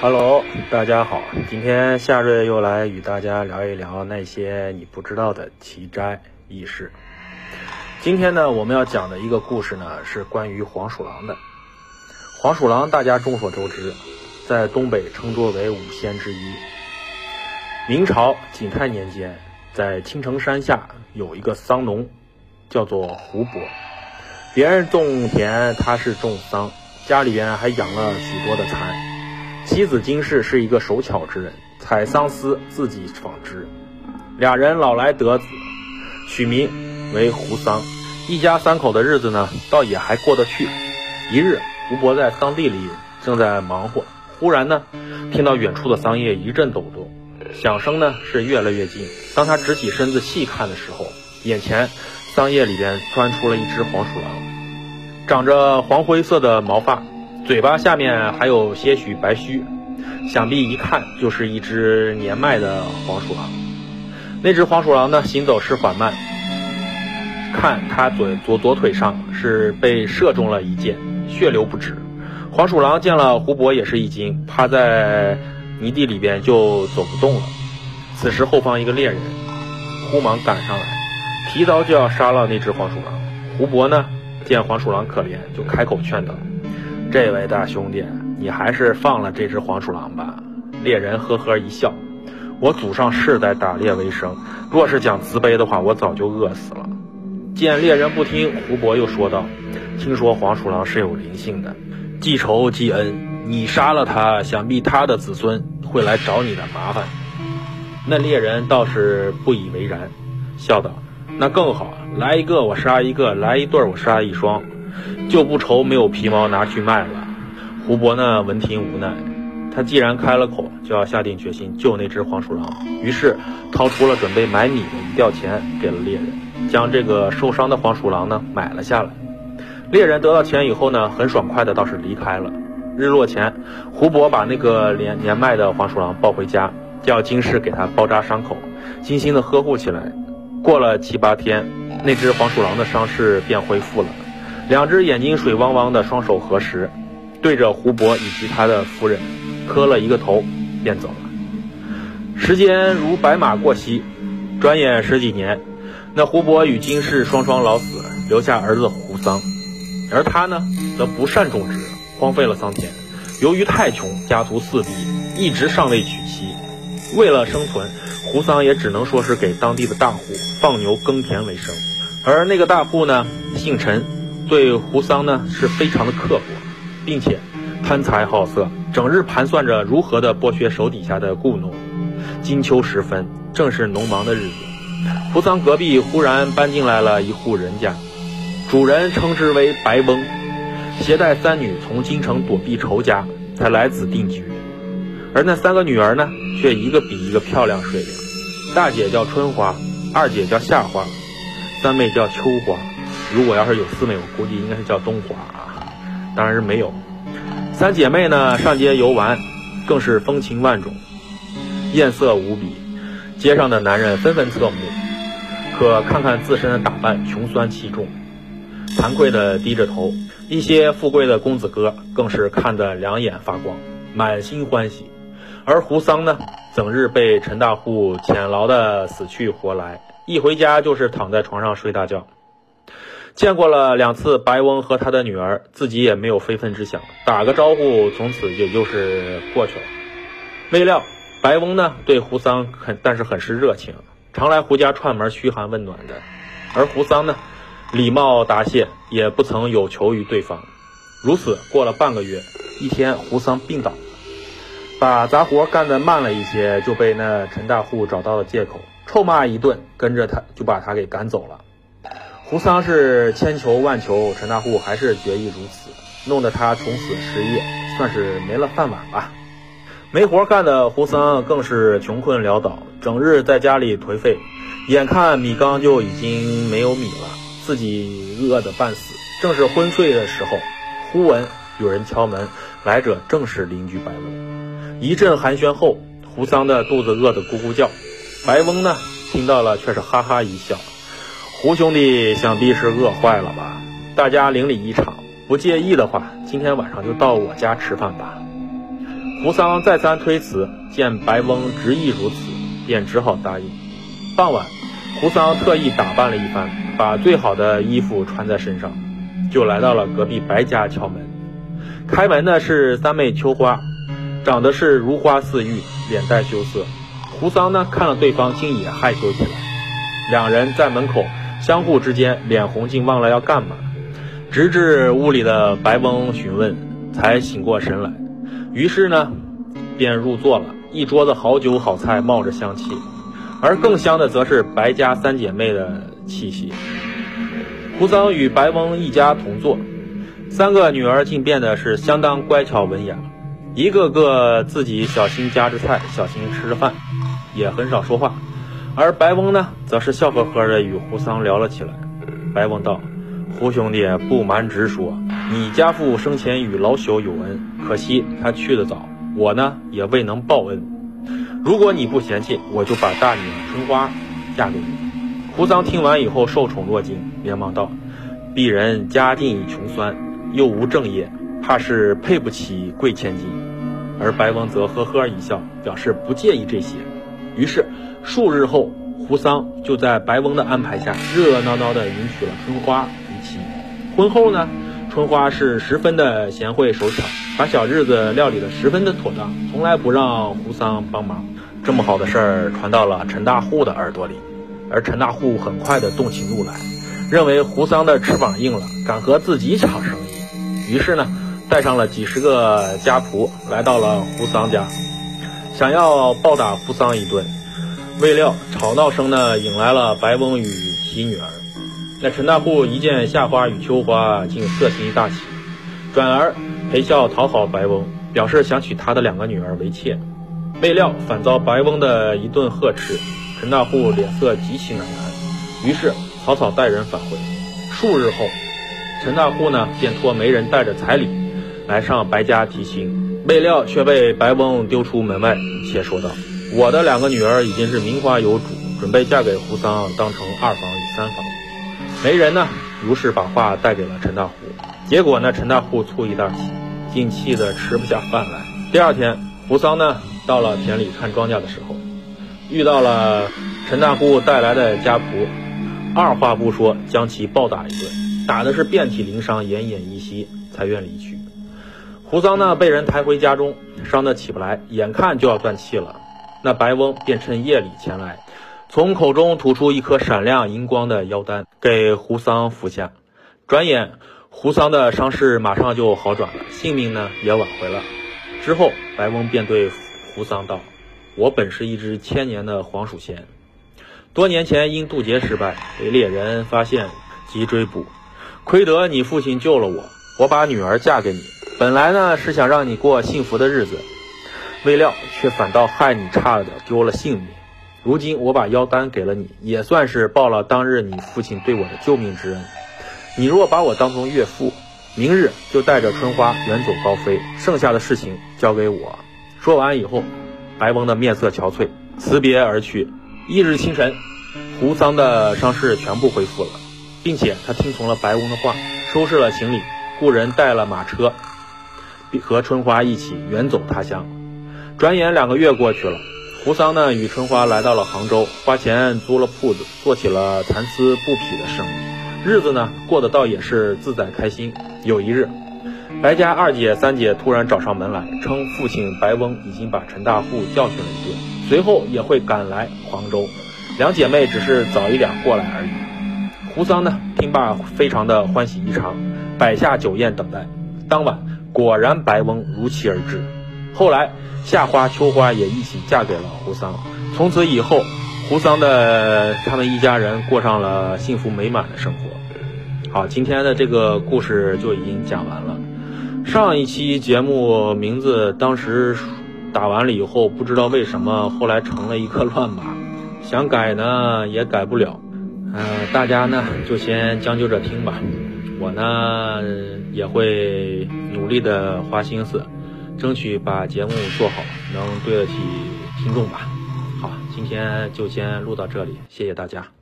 Hello，大家好，今天夏瑞又来与大家聊一聊那些你不知道的奇斋异事。今天呢，我们要讲的一个故事呢，是关于黄鼠狼的。黄鼠狼大家众所周知，在东北称作为五仙之一。明朝景泰年间，在青城山下有一个桑农，叫做胡伯。别人种田，他是种桑，家里边还养了许多的蚕。妻子金氏是一个手巧之人，采桑丝自己纺织。俩人老来得子，取名为胡桑。一家三口的日子呢，倒也还过得去。一日，胡伯在桑地里正在忙活，忽然呢，听到远处的桑叶一阵抖动，响声呢是越来越近。当他直起身子细看的时候，眼前桑叶里边钻出了一只黄鼠狼，长着黄灰色的毛发。嘴巴下面还有些许白须，想必一看就是一只年迈的黄鼠狼。那只黄鼠狼呢，行走是缓慢，看它左左左腿上是被射中了一箭，血流不止。黄鼠狼见了胡伯也是一惊，趴在泥地里边就走不动了。此时后方一个猎人忽忙赶上来，提刀就要杀了那只黄鼠狼。胡伯呢，见黄鼠狼可怜，就开口劝道。这位大兄弟，你还是放了这只黄鼠狼吧。猎人呵呵一笑：“我祖上世代打猎为生，若是讲慈悲的话，我早就饿死了。”见猎人不听，胡伯又说道：“听说黄鼠狼是有灵性的，记仇记恩，你杀了他，想必他的子孙会来找你的麻烦。”那猎人倒是不以为然，笑道：“那更好，来一个我杀一个，来一对我杀一双。”就不愁没有皮毛拿去卖了。胡伯呢，闻听无奈，他既然开了口，就要下定决心救那只黄鼠狼。于是掏出了准备买米的一吊钱，给了猎人，将这个受伤的黄鼠狼呢买了下来。猎人得到钱以后呢，很爽快的倒是离开了。日落前，胡伯把那个年年迈的黄鼠狼抱回家，叫金氏给他包扎伤口，精心的呵护起来。过了七八天，那只黄鼠狼的伤势便恢复了。两只眼睛水汪汪的，双手合十，对着胡伯以及他的夫人磕了一个头，便走了。时间如白马过隙，转眼十几年，那胡伯与金氏双双老死，留下儿子胡桑，而他呢，则不善种植，荒废了桑田。由于太穷，家徒四壁，一直尚未娶妻。为了生存，胡桑也只能说是给当地的大户放牛耕田为生。而那个大户呢，姓陈。对胡桑呢是非常的刻薄，并且贪财好色，整日盘算着如何的剥削手底下的雇农。金秋时分，正是农忙的日子，胡桑隔壁忽然搬进来了一户人家，主人称之为白翁，携带三女从京城躲避仇家，才来此定居。而那三个女儿呢，却一个比一个漂亮水灵。大姐叫春花，二姐叫夏花，三妹叫秋花。如果要是有四妹，我估计应该是叫东华啊，当然是没有。三姐妹呢上街游玩，更是风情万种，艳色无比，街上的男人纷纷侧目。可看看自身的打扮，穷酸气重，惭愧的低着头。一些富贵的公子哥更是看得两眼发光，满心欢喜。而胡桑呢，整日被陈大户遣劳的死去活来，一回家就是躺在床上睡大觉。见过了两次白翁和他的女儿，自己也没有非分之想，打个招呼，从此也就是过去了。未料白翁呢，对胡桑很但是很是热情，常来胡家串门嘘寒问暖的。而胡桑呢，礼貌答谢，也不曾有求于对方。如此过了半个月，一天胡桑病倒了，把杂活干得慢了一些，就被那陈大户找到了借口，臭骂一顿，跟着他就把他给赶走了。胡桑是千求万求，陈大户还是决意如此，弄得他从此失业，算是没了饭碗吧。没活干的胡桑更是穷困潦倒，整日在家里颓废，眼看米缸就已经没有米了，自己饿得半死。正是昏睡的时候，忽闻有人敲门，来者正是邻居白翁。一阵寒暄后，胡桑的肚子饿得咕咕叫，白翁呢听到了，却是哈哈一笑。胡兄弟想必是饿坏了吧？大家邻里一场，不介意的话，今天晚上就到我家吃饭吧。胡桑再三推辞，见白翁执意如此，便只好答应。傍晚，胡桑特意打扮了一番，把最好的衣服穿在身上，就来到了隔壁白家敲门。开门的是三妹秋花，长得是如花似玉，脸带羞涩。胡桑呢，看了对方，竟也害羞起来。两人在门口相互之间脸红，竟忘了要干嘛，直至屋里的白翁询问，才醒过神来。于是呢，便入座了。一桌子好酒好菜，冒着香气。而更香的，则是白家三姐妹的气息。胡桑与白翁一家同坐，三个女儿竟变得是相当乖巧文雅，一个个自己小心夹着菜，小心吃着饭，也很少说话。而白翁呢，则是笑呵呵的与胡桑聊了起来。白翁道：“胡兄弟，不瞒直说，你家父生前与老朽有恩，可惜他去得早，我呢也未能报恩。”如果你不嫌弃，我就把大女儿春花嫁给你。胡桑听完以后受宠若惊，连忙道：“鄙人家境穷酸，又无正业，怕是配不起贵千金。”而白翁则呵呵一笑，表示不介意这些。于是数日后，胡桑就在白翁的安排下，热热闹闹地迎娶了春花为妻。婚后呢，春花是十分的贤惠手巧，把小日子料理得十分的妥当，从来不让胡桑帮忙。这么好的事儿传到了陈大户的耳朵里，而陈大户很快的动起怒来，认为胡桑的翅膀硬了，敢和自己抢生意。于是呢，带上了几十个家仆来到了胡桑家，想要暴打胡桑一顿。未料吵闹声呢，引来了白翁与其女儿。那陈大户一见夏花与秋花，竟色心大起，转而陪笑讨好白翁，表示想娶他的两个女儿为妾。未料反遭白翁的一顿呵斥，陈大户脸色极其难看，于是草草带人返回。数日后，陈大户呢便托媒人带着彩礼来上白家提亲，未料却被白翁丢出门外，且说道：“我的两个女儿已经是名花有主，准备嫁给胡桑，当成二房与三房。”媒人呢如是把话带给了陈大户，结果呢陈大户醋意大起，竟气得吃不下饭来。第二天，胡桑呢。到了田里看庄稼的时候，遇到了陈大户带来的家仆，二话不说将其暴打一顿，打的是遍体鳞伤、奄奄一息，才愿离去。胡桑呢被人抬回家中，伤得起不来，眼看就要断气了。那白翁便趁夜里前来，从口中吐出一颗闪亮银光的妖丹给胡桑服下。转眼胡桑的伤势马上就好转了，性命呢也挽回了。之后白翁便对。胡桑道：“我本是一只千年的黄鼠仙，多年前因渡劫失败被猎人发现及追捕，亏得你父亲救了我，我把女儿嫁给你。本来呢是想让你过幸福的日子，未料却反倒害你差点丢了性命。如今我把妖丹给了你，也算是报了当日你父亲对我的救命之恩。你若把我当成岳父，明日就带着春花远走高飞，剩下的事情交给我。”说完以后，白翁的面色憔悴，辞别而去。翌日清晨，胡桑的伤势全部恢复了，并且他听从了白翁的话，收拾了行李，雇人带了马车，和春花一起远走他乡。转眼两个月过去了，胡桑呢与春花来到了杭州，花钱租了铺子，做起了蚕丝布匹的生意，日子呢过得倒也是自在开心。有一日。白家二姐、三姐突然找上门来，称父亲白翁已经把陈大户教训了一顿，随后也会赶来杭州。两姐妹只是早一点过来而已。胡桑呢，听罢非常的欢喜异常，摆下酒宴等待。当晚果然白翁如期而至。后来夏花、秋花也一起嫁给了胡桑。从此以后，胡桑的他们一家人过上了幸福美满的生活。好，今天的这个故事就已经讲完了。上一期节目名字当时打完了以后，不知道为什么后来成了一个乱码，想改呢也改不了。呃，大家呢就先将就着听吧，我呢也会努力的花心思，争取把节目做好，能对得起听众吧。好，今天就先录到这里，谢谢大家。